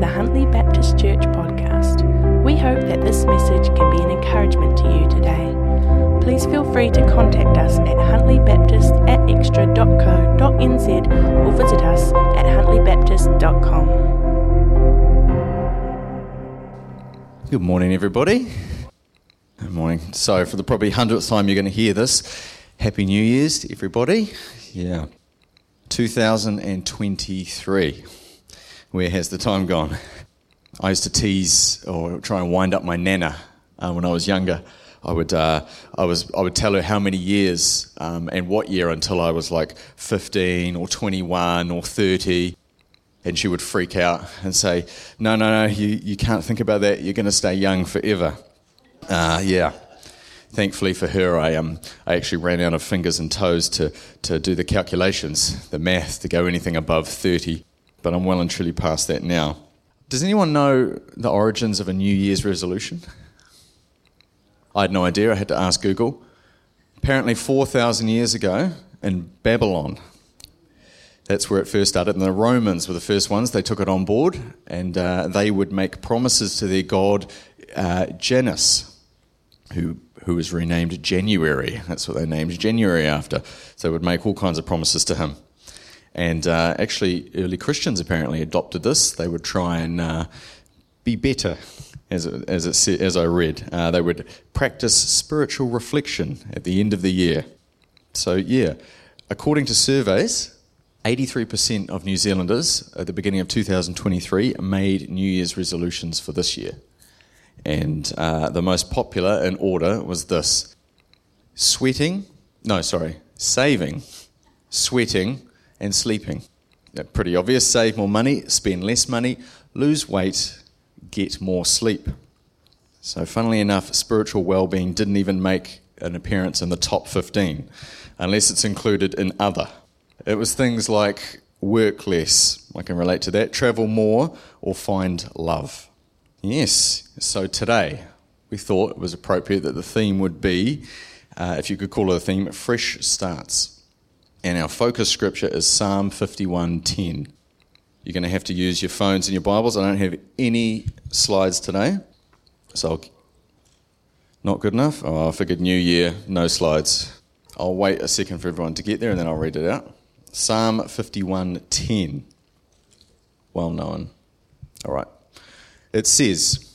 the Huntley Baptist Church podcast. We hope that this message can be an encouragement to you today. Please feel free to contact us at huntley.baptist at xtra.co.nz or visit us at huntleybaptist.com. Good morning, everybody. Good morning. So, for the probably hundredth time you're going to hear this, Happy New Year's to everybody. Yeah. 2023. Where has the time gone? I used to tease or try and wind up my nana uh, when I was younger. I would, uh, I, was, I would tell her how many years um, and what year until I was like 15 or 21 or 30. And she would freak out and say, No, no, no, you, you can't think about that. You're going to stay young forever. Uh, yeah thankfully for her, I, um, I actually ran out of fingers and toes to, to do the calculations, the math, to go anything above 30. But I'm well and truly past that now. Does anyone know the origins of a New Year's resolution? I had no idea. I had to ask Google. Apparently, 4,000 years ago in Babylon, that's where it first started. And the Romans were the first ones. They took it on board and uh, they would make promises to their god uh, Janus, who who was renamed January. That's what they named January after. So they would make all kinds of promises to him. And uh, actually, early Christians apparently adopted this. They would try and uh, be better, as, it, as, it, as I read. Uh, they would practice spiritual reflection at the end of the year. So, yeah, according to surveys, 83% of New Zealanders at the beginning of 2023 made New Year's resolutions for this year. And uh, the most popular in order was this sweating, no, sorry, saving, sweating, and sleeping. pretty obvious. Save more money, spend less money, lose weight, get more sleep. So, funnily enough, spiritual well being didn't even make an appearance in the top 15, unless it's included in other. It was things like work less, I can relate to that, travel more, or find love. Yes, so today we thought it was appropriate that the theme would be, uh, if you could call it a theme, fresh starts. And our focus scripture is Psalm 51:10. You're going to have to use your phones and your Bibles. I don't have any slides today, so I'll, not good enough. Oh, I figured New Year, no slides. I'll wait a second for everyone to get there, and then I'll read it out. Psalm 51:10, well known. All right. It says,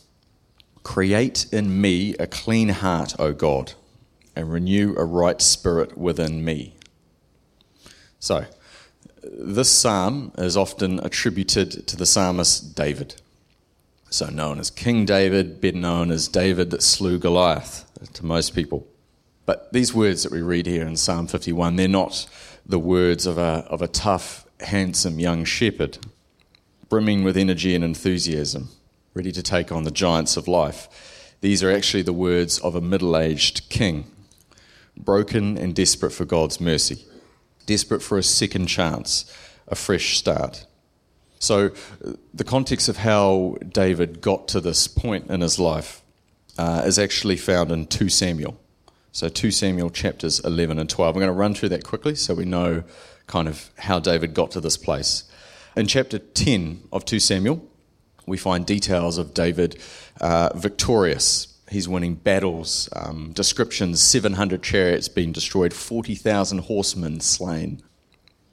Create in me a clean heart, O God, and renew a right spirit within me. So, this psalm is often attributed to the psalmist David. So, known as King David, better known as David that slew Goliath to most people. But these words that we read here in Psalm 51, they're not the words of a, of a tough, handsome young shepherd, brimming with energy and enthusiasm ready to take on the giants of life. These are actually the words of a middle aged king, broken and desperate for God's mercy, desperate for a second chance, a fresh start. So, the context of how David got to this point in his life uh, is actually found in 2 Samuel. So, 2 Samuel chapters 11 and 12. I'm going to run through that quickly so we know kind of how David got to this place. In chapter 10 of 2 Samuel, we find details of David uh, victorious. He's winning battles, um, descriptions 700 chariots being destroyed, 40,000 horsemen slain.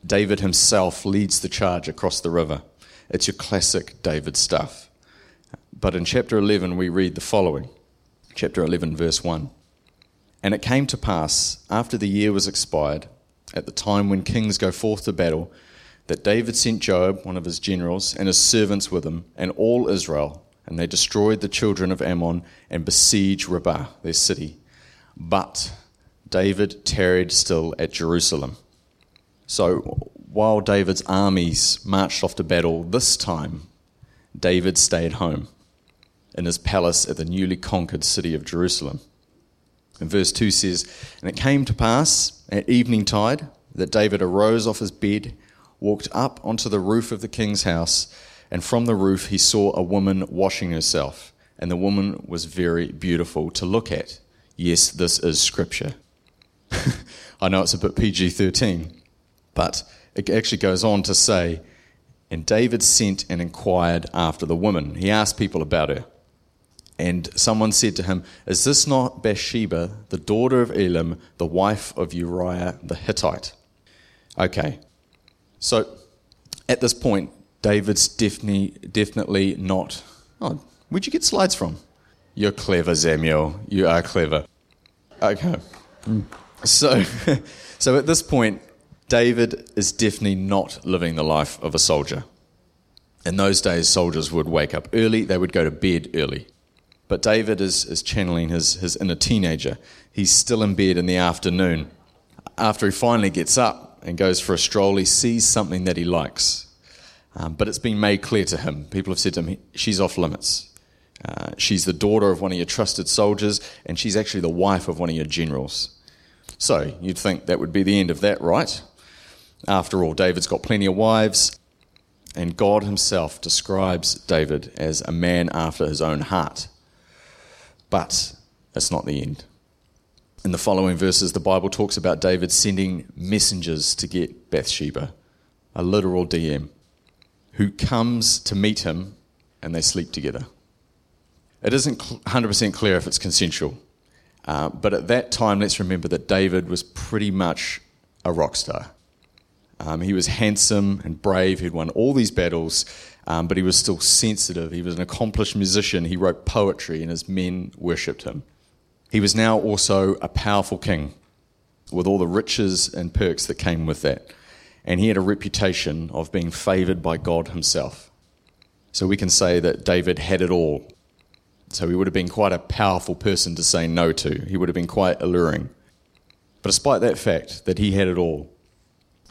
David himself leads the charge across the river. It's your classic David stuff. But in chapter 11, we read the following chapter 11, verse 1. And it came to pass, after the year was expired, at the time when kings go forth to battle, that David sent Joab, one of his generals, and his servants with him, and all Israel, and they destroyed the children of Ammon and besieged Rabbah, their city. But David tarried still at Jerusalem. So while David's armies marched off to battle this time, David stayed home in his palace at the newly conquered city of Jerusalem. And verse 2 says, And it came to pass at evening tide that David arose off his bed walked up onto the roof of the king's house, and from the roof he saw a woman washing herself, and the woman was very beautiful to look at. Yes, this is scripture. I know it's a bit PG 13, but it actually goes on to say, And David sent and inquired after the woman. He asked people about her. And someone said to him, Is this not Bathsheba, the daughter of Elam, the wife of Uriah the Hittite? Okay, so at this point, David's definitely, definitely not. Oh, where'd you get slides from? You're clever, Samuel. You are clever. Okay. So, so at this point, David is definitely not living the life of a soldier. In those days, soldiers would wake up early, they would go to bed early. But David is, is channeling his, his inner teenager. He's still in bed in the afternoon. After he finally gets up and goes for a stroll, he sees something that he likes. Um, but it's been made clear to him. People have said to him, she's off limits. Uh, she's the daughter of one of your trusted soldiers, and she's actually the wife of one of your generals. So you'd think that would be the end of that, right? After all, David's got plenty of wives, and God himself describes David as a man after his own heart. But that's not the end. In the following verses, the Bible talks about David sending messengers to get Bathsheba, a literal DM, who comes to meet him and they sleep together. It isn't 100% clear if it's consensual, uh, but at that time, let's remember that David was pretty much a rock star. Um, he was handsome and brave, he'd won all these battles, um, but he was still sensitive. He was an accomplished musician, he wrote poetry, and his men worshipped him. He was now also a powerful king with all the riches and perks that came with that. And he had a reputation of being favored by God himself. So we can say that David had it all so he would have been quite a powerful person to say no to. He would have been quite alluring. But despite that fact, that he had it all,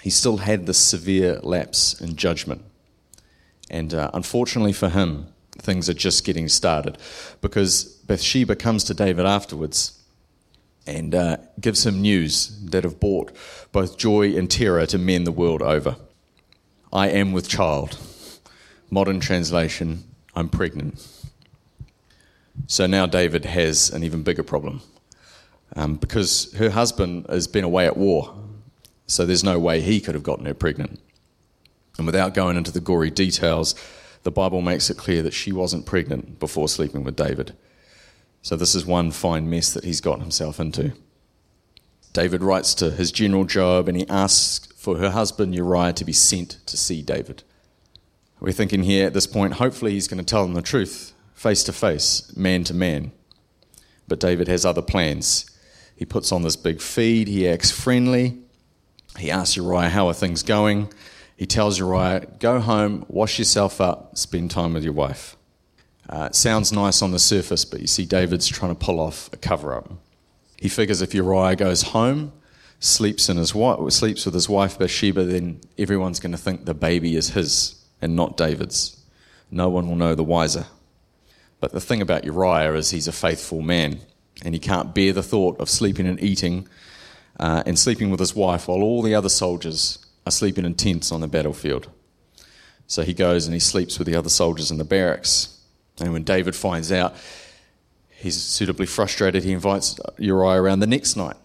he still had this severe lapse in judgment. And uh, unfortunately for him, things are just getting started because Bathsheba comes to David afterwards and uh, gives him news that have brought both joy and terror to men the world over. I am with child. Modern translation, I'm pregnant. So now David has an even bigger problem um, because her husband has been away at war, so there's no way he could have gotten her pregnant. And without going into the gory details, the Bible makes it clear that she wasn't pregnant before sleeping with David. So this is one fine mess that he's gotten himself into. David writes to his general Joab and he asks for her husband Uriah to be sent to see David. We're thinking here at this point, hopefully he's going to tell them the truth face to face, man to man. But David has other plans. He puts on this big feed, he acts friendly. He asks Uriah, How are things going? He tells Uriah, Go home, wash yourself up, spend time with your wife. Uh, sounds nice on the surface, but you see, David's trying to pull off a cover up. He figures if Uriah goes home, sleeps, in his wife, sleeps with his wife Bathsheba, then everyone's going to think the baby is his and not David's. No one will know the wiser. But the thing about Uriah is he's a faithful man, and he can't bear the thought of sleeping and eating uh, and sleeping with his wife while all the other soldiers are sleeping in tents on the battlefield. So he goes and he sleeps with the other soldiers in the barracks. And when David finds out, he's suitably frustrated. He invites Uriah around the next night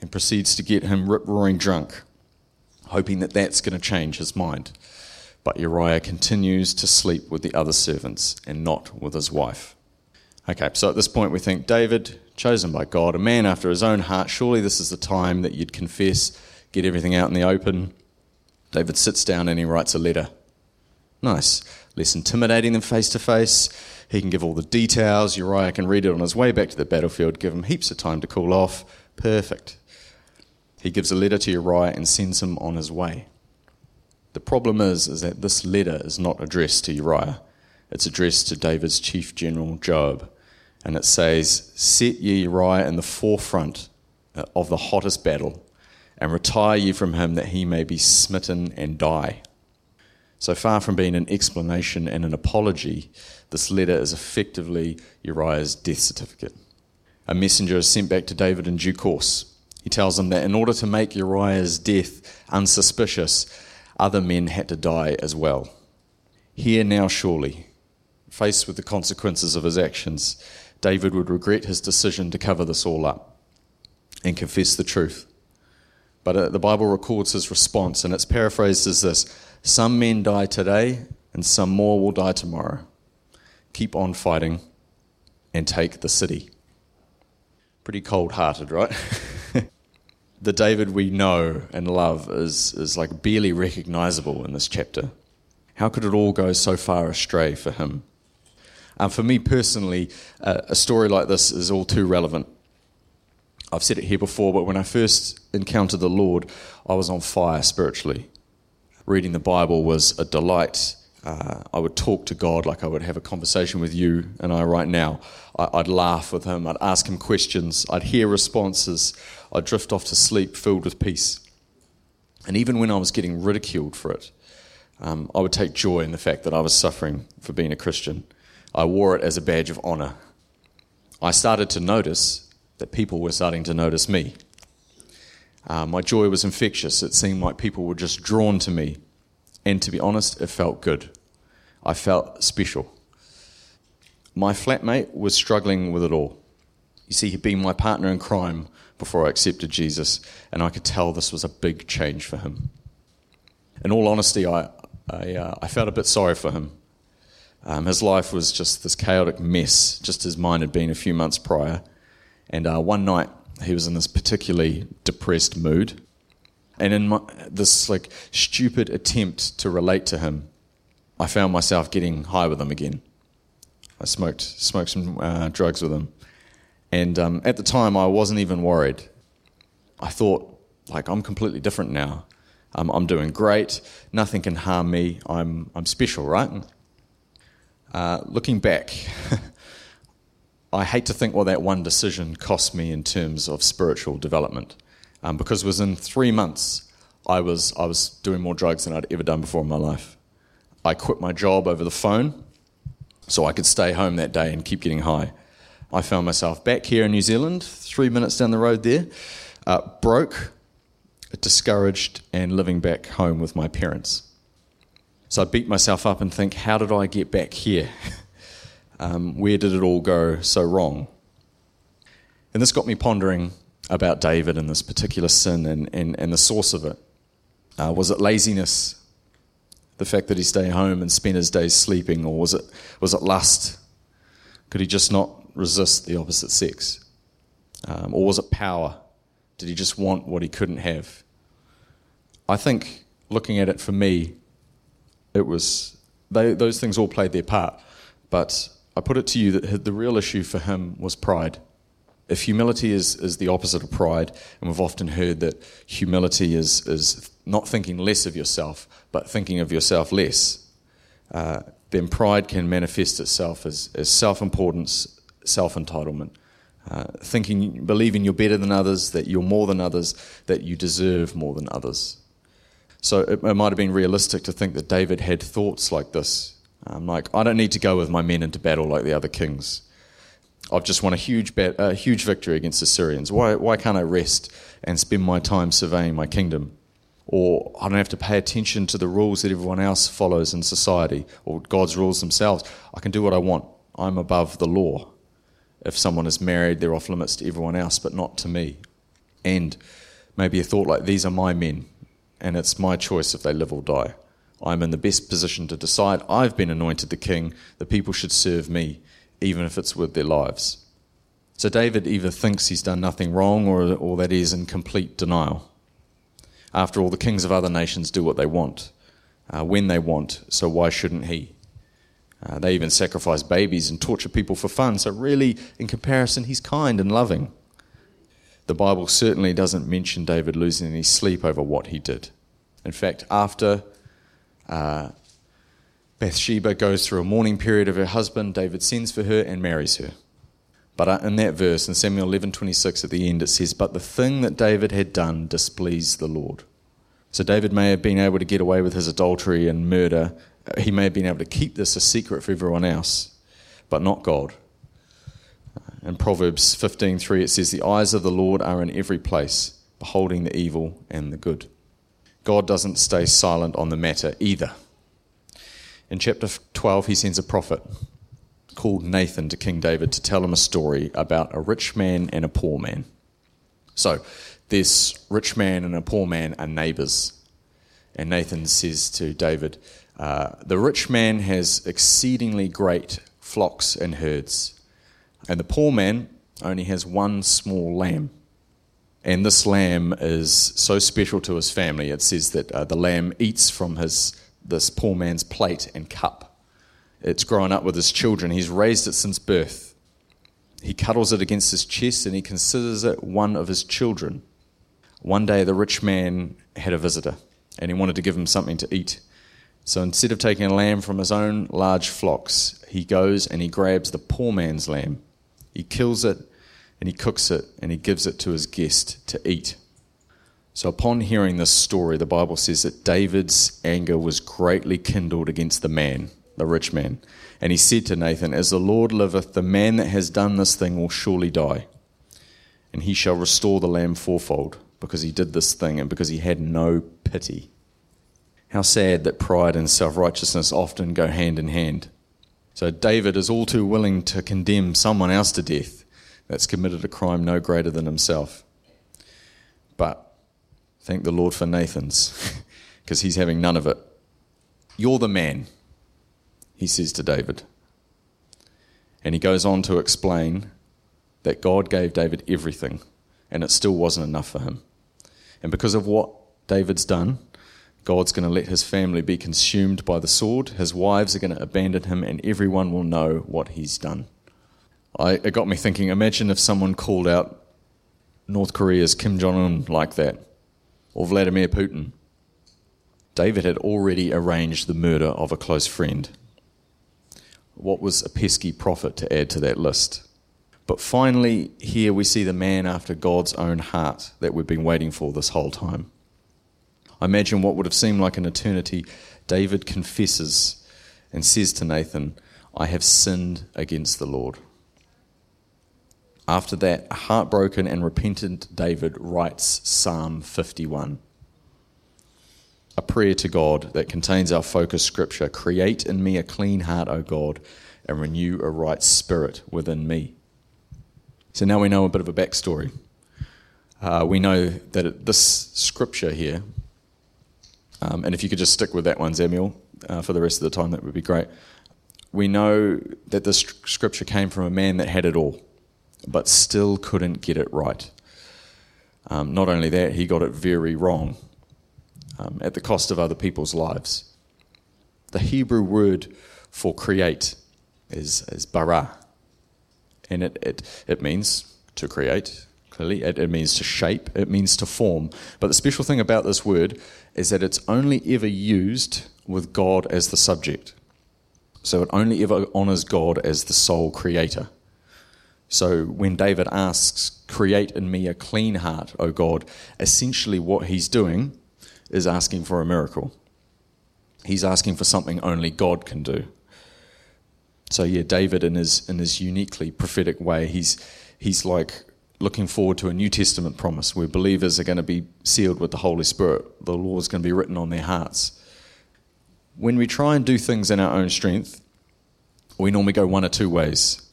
and proceeds to get him rip roaring drunk, hoping that that's going to change his mind. But Uriah continues to sleep with the other servants and not with his wife. Okay, so at this point we think David, chosen by God, a man after his own heart, surely this is the time that you'd confess, get everything out in the open. David sits down and he writes a letter. Nice. Less intimidating than face to face. He can give all the details. Uriah can read it on his way back to the battlefield, give him heaps of time to cool off. Perfect. He gives a letter to Uriah and sends him on his way. The problem is, is that this letter is not addressed to Uriah. It's addressed to David's chief general, Joab. And it says, Set ye Uriah in the forefront uh, of the hottest battle, and retire ye from him that he may be smitten and die. So far from being an explanation and an apology, this letter is effectively Uriah's death certificate. A messenger is sent back to David in due course. He tells him that in order to make Uriah's death unsuspicious, other men had to die as well. Here now, surely, faced with the consequences of his actions, David would regret his decision to cover this all up and confess the truth. But uh, the Bible records his response, and it's paraphrased as this Some men die today, and some more will die tomorrow. Keep on fighting and take the city. Pretty cold hearted, right? the David we know and love is, is like barely recognizable in this chapter. How could it all go so far astray for him? Um, for me personally, uh, a story like this is all too relevant. I've said it here before, but when I first encountered the Lord, I was on fire spiritually. Reading the Bible was a delight. Uh, I would talk to God like I would have a conversation with you and I right now. I, I'd laugh with Him, I'd ask Him questions, I'd hear responses, I'd drift off to sleep filled with peace. And even when I was getting ridiculed for it, um, I would take joy in the fact that I was suffering for being a Christian. I wore it as a badge of honor. I started to notice that people were starting to notice me. Uh, my joy was infectious. It seemed like people were just drawn to me. And to be honest, it felt good. I felt special. My flatmate was struggling with it all. You see, he'd been my partner in crime before I accepted Jesus, and I could tell this was a big change for him. In all honesty, I, I, uh, I felt a bit sorry for him. Um, his life was just this chaotic mess, just as mine had been a few months prior. And uh, one night, he was in this particularly depressed mood. And in my, this like stupid attempt to relate to him, I found myself getting high with him again. I smoked smoked some uh, drugs with him, and um, at the time I wasn't even worried. I thought like I'm completely different now. Um, I'm doing great. Nothing can harm me. I'm I'm special, right? Uh, looking back, I hate to think what that one decision cost me in terms of spiritual development, um, because within three months, I was I was doing more drugs than I'd ever done before in my life. I quit my job over the phone, so I could stay home that day and keep getting high. I found myself back here in New Zealand, three minutes down the road there, uh, broke, discouraged, and living back home with my parents. So I beat myself up and think, how did I get back here? um, where did it all go so wrong? And this got me pondering about David and this particular sin and, and, and the source of it. Uh, was it laziness? The fact that he stayed home and spent his days sleeping? Or was it, was it lust? Could he just not resist the opposite sex? Um, or was it power? Did he just want what he couldn't have? I think, looking at it for me, it was they, those things all played their part. But I put it to you that the real issue for him was pride. If humility is, is the opposite of pride, and we've often heard that humility is, is not thinking less of yourself, but thinking of yourself less, uh, then pride can manifest itself as, as self importance, self entitlement. Uh, thinking, believing you're better than others, that you're more than others, that you deserve more than others. So it, it might have been realistic to think that David had thoughts like this. Um, like, I don't need to go with my men into battle like the other kings. I've just won a huge, bat, a huge victory against the Syrians. Why, why can't I rest and spend my time surveying my kingdom? Or I don't have to pay attention to the rules that everyone else follows in society or God's rules themselves. I can do what I want. I'm above the law. If someone is married, they're off limits to everyone else, but not to me. And maybe a thought like, these are my men and it's my choice if they live or die. I'm in the best position to decide. I've been anointed the king. The people should serve me, even if it's with their lives. So David either thinks he's done nothing wrong or, or that he's in complete denial. After all, the kings of other nations do what they want, uh, when they want, so why shouldn't he? Uh, they even sacrifice babies and torture people for fun, so really, in comparison, he's kind and loving the Bible certainly doesn't mention David losing any sleep over what he did. In fact, after uh, Bathsheba goes through a mourning period of her husband, David sends for her and marries her. But uh, in that verse, in Samuel 11:26 at the end, it says, "But the thing that David had done displeased the Lord." So David may have been able to get away with his adultery and murder. He may have been able to keep this a secret for everyone else, but not God. In Proverbs 15:3 it says the eyes of the Lord are in every place, beholding the evil and the good. God doesn't stay silent on the matter either. In chapter 12 he sends a prophet called Nathan to King David to tell him a story about a rich man and a poor man. So, this rich man and a poor man are neighbors. And Nathan says to David, uh, The rich man has exceedingly great flocks and herds, and the poor man only has one small lamb. And this lamb is so special to his family, it says that uh, the lamb eats from his, this poor man's plate and cup. It's grown up with his children. He's raised it since birth. He cuddles it against his chest and he considers it one of his children. One day, the rich man had a visitor and he wanted to give him something to eat. So instead of taking a lamb from his own large flocks, he goes and he grabs the poor man's lamb. He kills it and he cooks it and he gives it to his guest to eat. So upon hearing this story, the Bible says that David's anger was greatly kindled against the man, the rich man. And he said to Nathan, As the Lord liveth, the man that has done this thing will surely die. And he shall restore the lamb fourfold because he did this thing and because he had no pity. How sad that pride and self righteousness often go hand in hand. So David is all too willing to condemn someone else to death that's committed a crime no greater than himself. But thank the Lord for Nathan's, because he's having none of it. You're the man, he says to David. And he goes on to explain that God gave David everything, and it still wasn't enough for him. And because of what David's done, God's going to let his family be consumed by the sword, his wives are going to abandon him, and everyone will know what he's done. I, it got me thinking imagine if someone called out North Korea's Kim Jong un like that, or Vladimir Putin. David had already arranged the murder of a close friend. What was a pesky prophet to add to that list? But finally, here we see the man after God's own heart that we've been waiting for this whole time. I imagine what would have seemed like an eternity. David confesses and says to Nathan, I have sinned against the Lord. After that, heartbroken and repentant David writes Psalm 51, a prayer to God that contains our focus scripture Create in me a clean heart, O God, and renew a right spirit within me. So now we know a bit of a backstory. Uh, we know that this scripture here, um, and if you could just stick with that one, Samuel, uh, for the rest of the time, that would be great. We know that this scripture came from a man that had it all, but still couldn't get it right. Um, not only that, he got it very wrong um, at the cost of other people's lives. The Hebrew word for create is, is bara, and it, it, it means to create, clearly. It, it means to shape, it means to form. But the special thing about this word is that it's only ever used with God as the subject. So it only ever honours God as the sole creator. So when David asks, Create in me a clean heart, O God, essentially what he's doing is asking for a miracle. He's asking for something only God can do. So yeah, David in his in his uniquely prophetic way, he's he's like looking forward to a New Testament promise where believers are going to be sealed with the Holy Spirit. The law is going to be written on their hearts. When we try and do things in our own strength, we normally go one or two ways.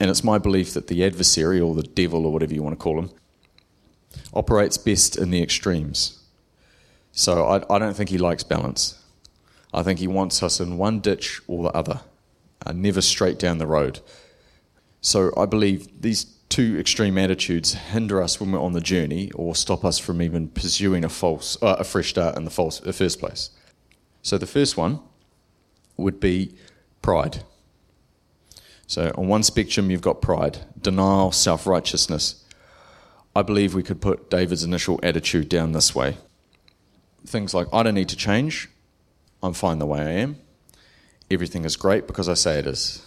And it's my belief that the adversary, or the devil, or whatever you want to call him, operates best in the extremes. So I, I don't think he likes balance. I think he wants us in one ditch or the other uh, never straight down the road. So I believe these two extreme attitudes hinder us when we're on the journey or stop us from even pursuing a false uh, a fresh start in the false the first place. So the first one would be pride. So on one spectrum you've got pride, denial, self-righteousness. I believe we could put David's initial attitude down this way. Things like I don't need to change. I'm fine the way I am everything is great because I say it is.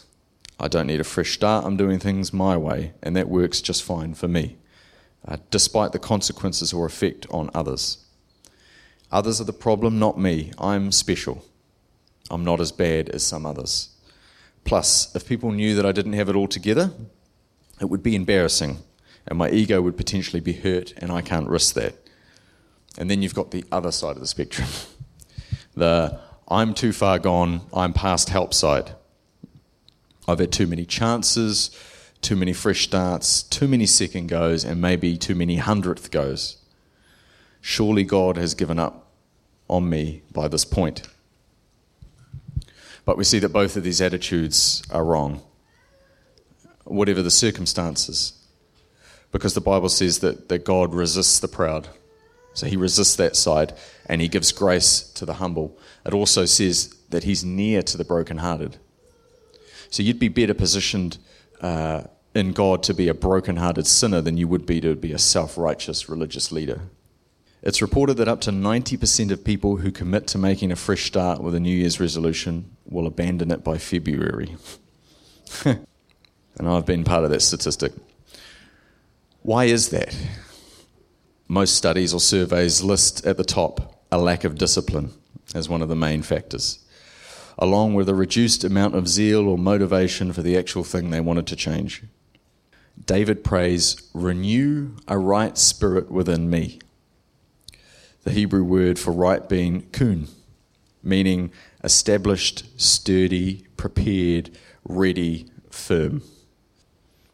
I don't need a fresh start. I'm doing things my way, and that works just fine for me, uh, despite the consequences or effect on others. Others are the problem, not me. I'm special. I'm not as bad as some others. Plus, if people knew that I didn't have it all together, it would be embarrassing, and my ego would potentially be hurt, and I can't risk that. And then you've got the other side of the spectrum the I'm too far gone, I'm past help side. I've had too many chances, too many fresh starts, too many second goes, and maybe too many hundredth goes. Surely God has given up on me by this point. But we see that both of these attitudes are wrong, whatever the circumstances, because the Bible says that, that God resists the proud. So he resists that side and he gives grace to the humble. It also says that he's near to the brokenhearted. So you'd be better positioned uh, in God to be a brokenhearted sinner than you would be to be a self righteous religious leader. It's reported that up to 90% of people who commit to making a fresh start with a New Year's resolution will abandon it by February. and I've been part of that statistic. Why is that? Most studies or surveys list at the top a lack of discipline as one of the main factors, along with a reduced amount of zeal or motivation for the actual thing they wanted to change. David prays, Renew a right spirit within me the Hebrew word for right being kun, meaning established, sturdy, prepared, ready, firm.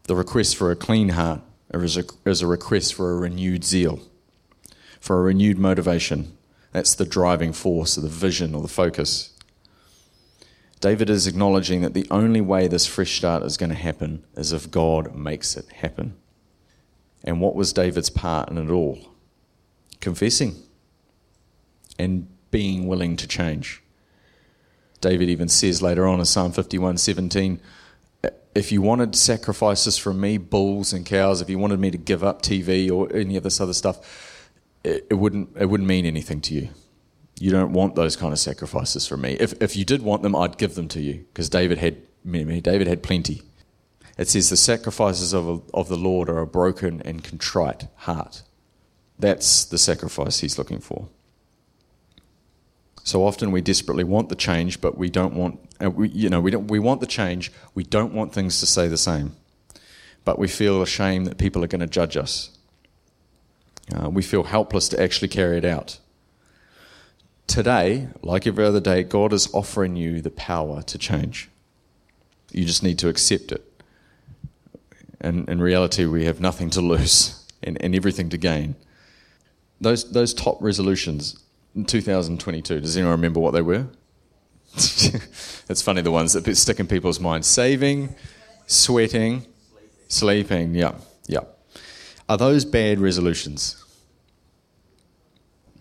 The request for a clean heart is a, is a request for a renewed zeal, for a renewed motivation. That's the driving force, or the vision, or the focus. David is acknowledging that the only way this fresh start is going to happen is if God makes it happen. And what was David's part in it all? Confessing and being willing to change. David even says later on in Psalm 51 17, if you wanted sacrifices from me, bulls and cows, if you wanted me to give up TV or any of this other stuff, it, it wouldn't, it wouldn't mean anything to you. You don't want those kind of sacrifices from me. If, if you did want them, I'd give them to you because David had many. David had plenty. It says the sacrifices of, of the Lord are a broken and contrite heart. That's the sacrifice he's looking for. So often we desperately want the change, but we don't want, uh, we, you know, we, don't, we want the change. We don't want things to stay the same. But we feel ashamed that people are going to judge us. Uh, we feel helpless to actually carry it out. Today, like every other day, God is offering you the power to change. You just need to accept it. And in reality, we have nothing to lose and, and everything to gain. Those, those top resolutions in 2022. Does anyone remember what they were? it's funny the ones that stick in people's minds: saving, sweating, sleeping. Yeah, yeah. Are those bad resolutions?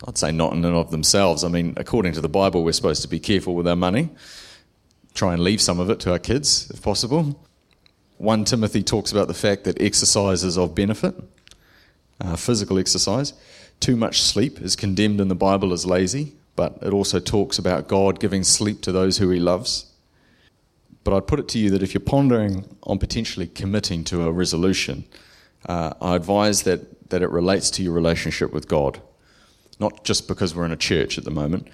I'd say not in and of themselves. I mean, according to the Bible, we're supposed to be careful with our money, try and leave some of it to our kids if possible. 1 Timothy talks about the fact that exercise is of benefit, uh, physical exercise. Too much sleep is condemned in the Bible as lazy, but it also talks about God giving sleep to those who he loves. But I'd put it to you that if you're pondering on potentially committing to a resolution, uh, I advise that, that it relates to your relationship with God. Not just because we're in a church at the moment,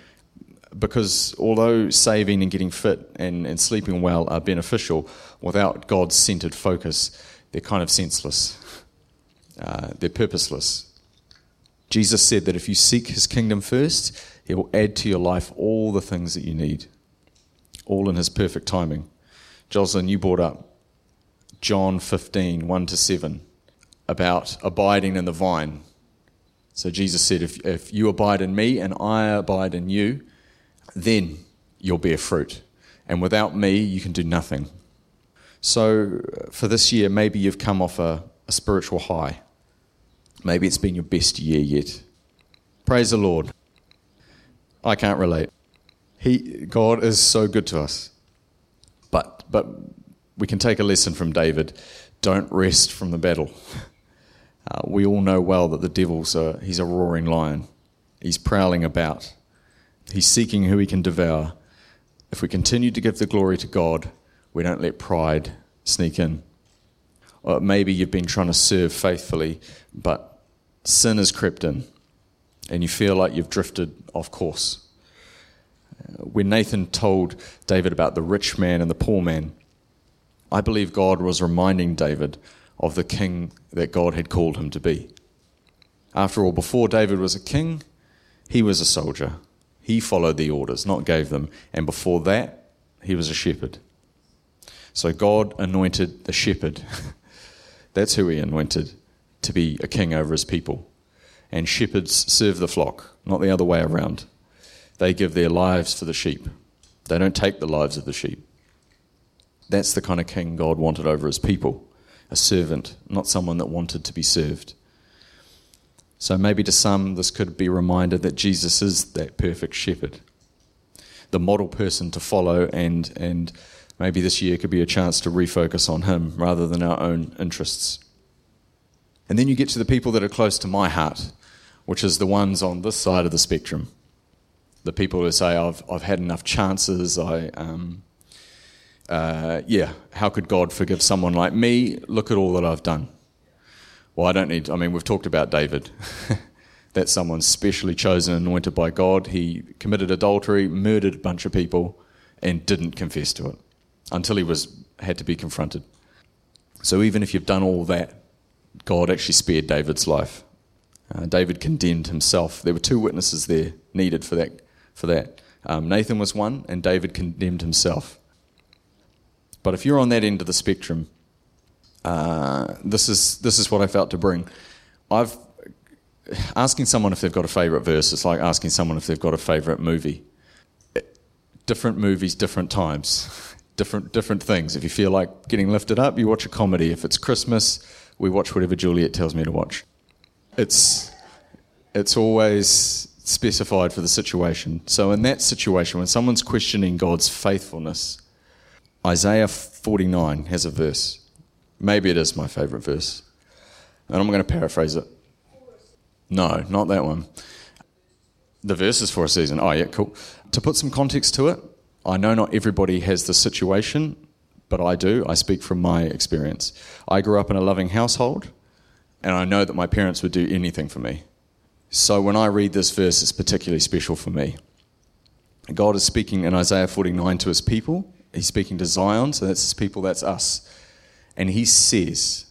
because although saving and getting fit and, and sleeping well are beneficial, without God's centered focus, they're kind of senseless. Uh, they're purposeless. Jesus said that if you seek his kingdom first, he will add to your life all the things that you need, all in his perfect timing. Jocelyn, you brought up John 15, 1 to 7, about abiding in the vine. So Jesus said, if, if you abide in me and I abide in you, then you'll bear fruit. And without me, you can do nothing. So uh, for this year, maybe you've come off a, a spiritual high. Maybe it's been your best year yet. Praise the Lord. I can't relate. He, God is so good to us. But, but we can take a lesson from David. Don't rest from the battle. Uh, we all know well that the devil's a, he's a roaring lion. He's prowling about. He's seeking who he can devour. If we continue to give the glory to God, we don't let pride sneak in. Or maybe you've been trying to serve faithfully, but sin has crept in and you feel like you've drifted off course. When Nathan told David about the rich man and the poor man, I believe God was reminding David of the king that God had called him to be. After all, before David was a king, he was a soldier. He followed the orders, not gave them. And before that, he was a shepherd. So God anointed the shepherd That's who he anointed to be a king over his people. And shepherds serve the flock, not the other way around. They give their lives for the sheep, they don't take the lives of the sheep. That's the kind of king God wanted over his people a servant, not someone that wanted to be served. So maybe to some, this could be a reminder that Jesus is that perfect shepherd, the model person to follow, and, and maybe this year could be a chance to refocus on him rather than our own interests. And then you get to the people that are close to my heart, which is the ones on this side of the spectrum. The people who say, I've, I've had enough chances, I, um, uh, yeah, how could God forgive someone like me? Look at all that I've done. Well, I don't need, I mean, we've talked about David. That's someone specially chosen and anointed by God. He committed adultery, murdered a bunch of people, and didn't confess to it until he was had to be confronted. So even if you've done all that, God actually spared David's life. Uh, David condemned himself. There were two witnesses there needed for that. For that, um, Nathan was one, and David condemned himself. But if you're on that end of the spectrum, uh, this is this is what I felt to bring. I've asking someone if they've got a favourite verse. It's like asking someone if they've got a favourite movie. Different movies, different times, different different things. If you feel like getting lifted up, you watch a comedy. If it's Christmas, we watch whatever Juliet tells me to watch. It's it's always specified for the situation. So in that situation, when someone's questioning God's faithfulness, Isaiah 49 has a verse. Maybe it is my favourite verse. And I'm going to paraphrase it. No, not that one. The verse is for a season. Oh, yeah, cool. To put some context to it, I know not everybody has the situation, but I do. I speak from my experience. I grew up in a loving household, and I know that my parents would do anything for me. So when I read this verse, it's particularly special for me. God is speaking in Isaiah 49 to his people, he's speaking to Zion, so that's his people, that's us. And he says,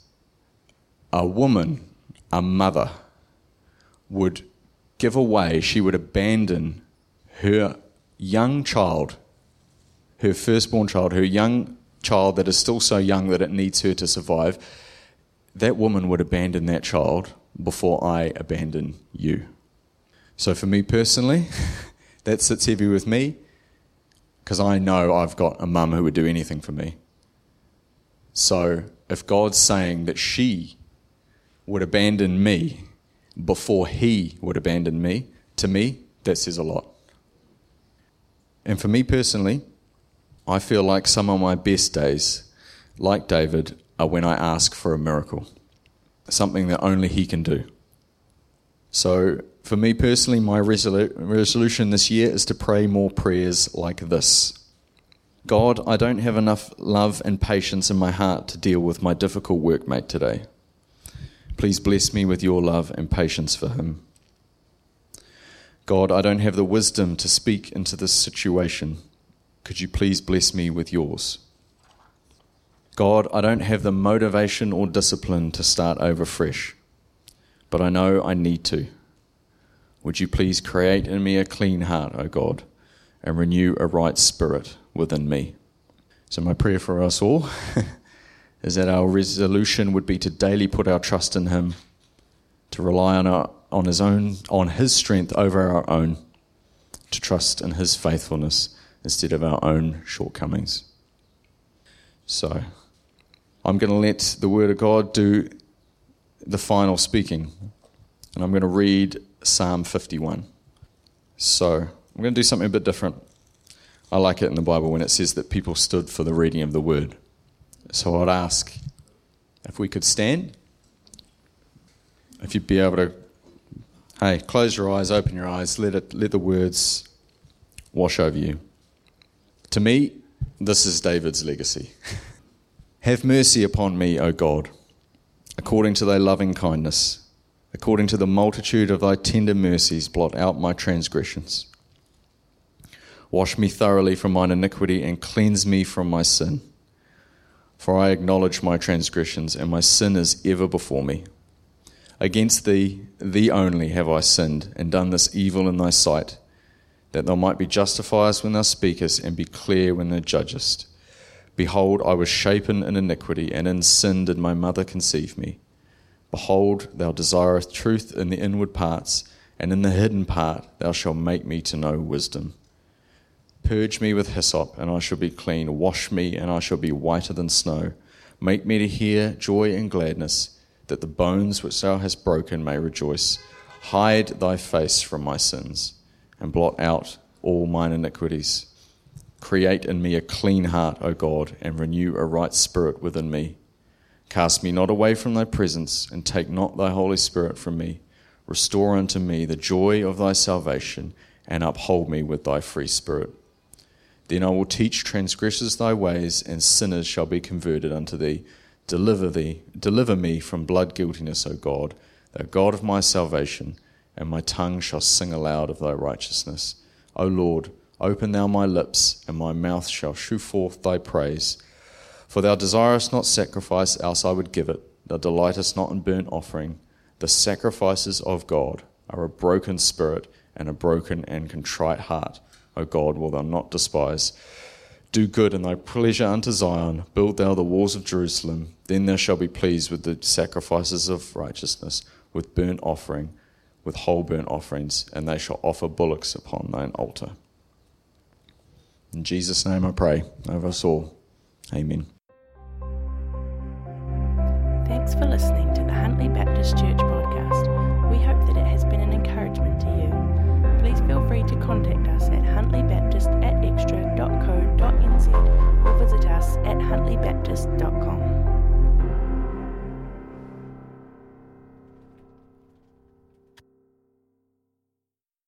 a woman, a mother, would give away, she would abandon her young child, her firstborn child, her young child that is still so young that it needs her to survive. That woman would abandon that child before I abandon you. So for me personally, that sits heavy with me because I know I've got a mum who would do anything for me. So if God's saying that she would abandon me before he would abandon me, to me, that says a lot. And for me personally, I feel like some of my best days, like David, are when I ask for a miracle, something that only he can do. So for me personally, my resolu- resolution this year is to pray more prayers like this God, I don't have enough love and patience in my heart to deal with my difficult workmate today. Please bless me with your love and patience for him. God, I don't have the wisdom to speak into this situation. Could you please bless me with yours? God, I don't have the motivation or discipline to start over fresh, but I know I need to. Would you please create in me a clean heart, O God, and renew a right spirit within me? So, my prayer for us all is that our resolution would be to daily put our trust in Him, to rely on, our, on His own, on His strength over our own, to trust in His faithfulness instead of our own shortcomings. So, I'm going to let the Word of God do the final speaking, and I'm going to read Psalm 51. So I'm going to do something a bit different. I like it in the Bible when it says that people stood for the reading of the word. So I'd ask if we could stand, if you'd be able to, hey, close your eyes, open your eyes, let, it, let the words wash over you. To me, this is David's legacy. Have mercy upon me, O God, according to thy loving kindness According to the multitude of thy tender mercies, blot out my transgressions. Wash me thoroughly from mine iniquity and cleanse me from my sin. For I acknowledge my transgressions, and my sin is ever before me. Against thee, thee only, have I sinned, and done this evil in thy sight, that thou might be justified when thou speakest, and be clear when thou judgest. Behold, I was shapen in iniquity, and in sin did my mother conceive me. Behold, thou desirest truth in the inward parts, and in the hidden part thou shalt make me to know wisdom. Purge me with hyssop, and I shall be clean. Wash me, and I shall be whiter than snow. Make me to hear joy and gladness, that the bones which thou hast broken may rejoice. Hide thy face from my sins, and blot out all mine iniquities. Create in me a clean heart, O God, and renew a right spirit within me. Cast me not away from thy presence, and take not thy Holy Spirit from me. Restore unto me the joy of thy salvation, and uphold me with thy free spirit. Then I will teach transgressors thy ways, and sinners shall be converted unto thee. Deliver thee, deliver me from blood guiltiness, O God, thou God of my salvation, and my tongue shall sing aloud of thy righteousness. O Lord, Open thou my lips, and my mouth shall shew forth thy praise. For thou desirest not sacrifice, else I would give it. Thou delightest not in burnt offering. The sacrifices of God are a broken spirit and a broken and contrite heart. O God, will thou not despise. Do good in thy pleasure unto Zion. Build thou the walls of Jerusalem. Then thou shalt be pleased with the sacrifices of righteousness, with burnt offering, with whole burnt offerings, and they shall offer bullocks upon thine altar. In Jesus' name I pray over us all. Amen. Thanks for listening to the Huntly Baptist Church podcast. We hope that it has been an encouragement to you. Please feel free to contact us at huntlybaptist at xtra.co.nz or visit us at huntlybaptist.com.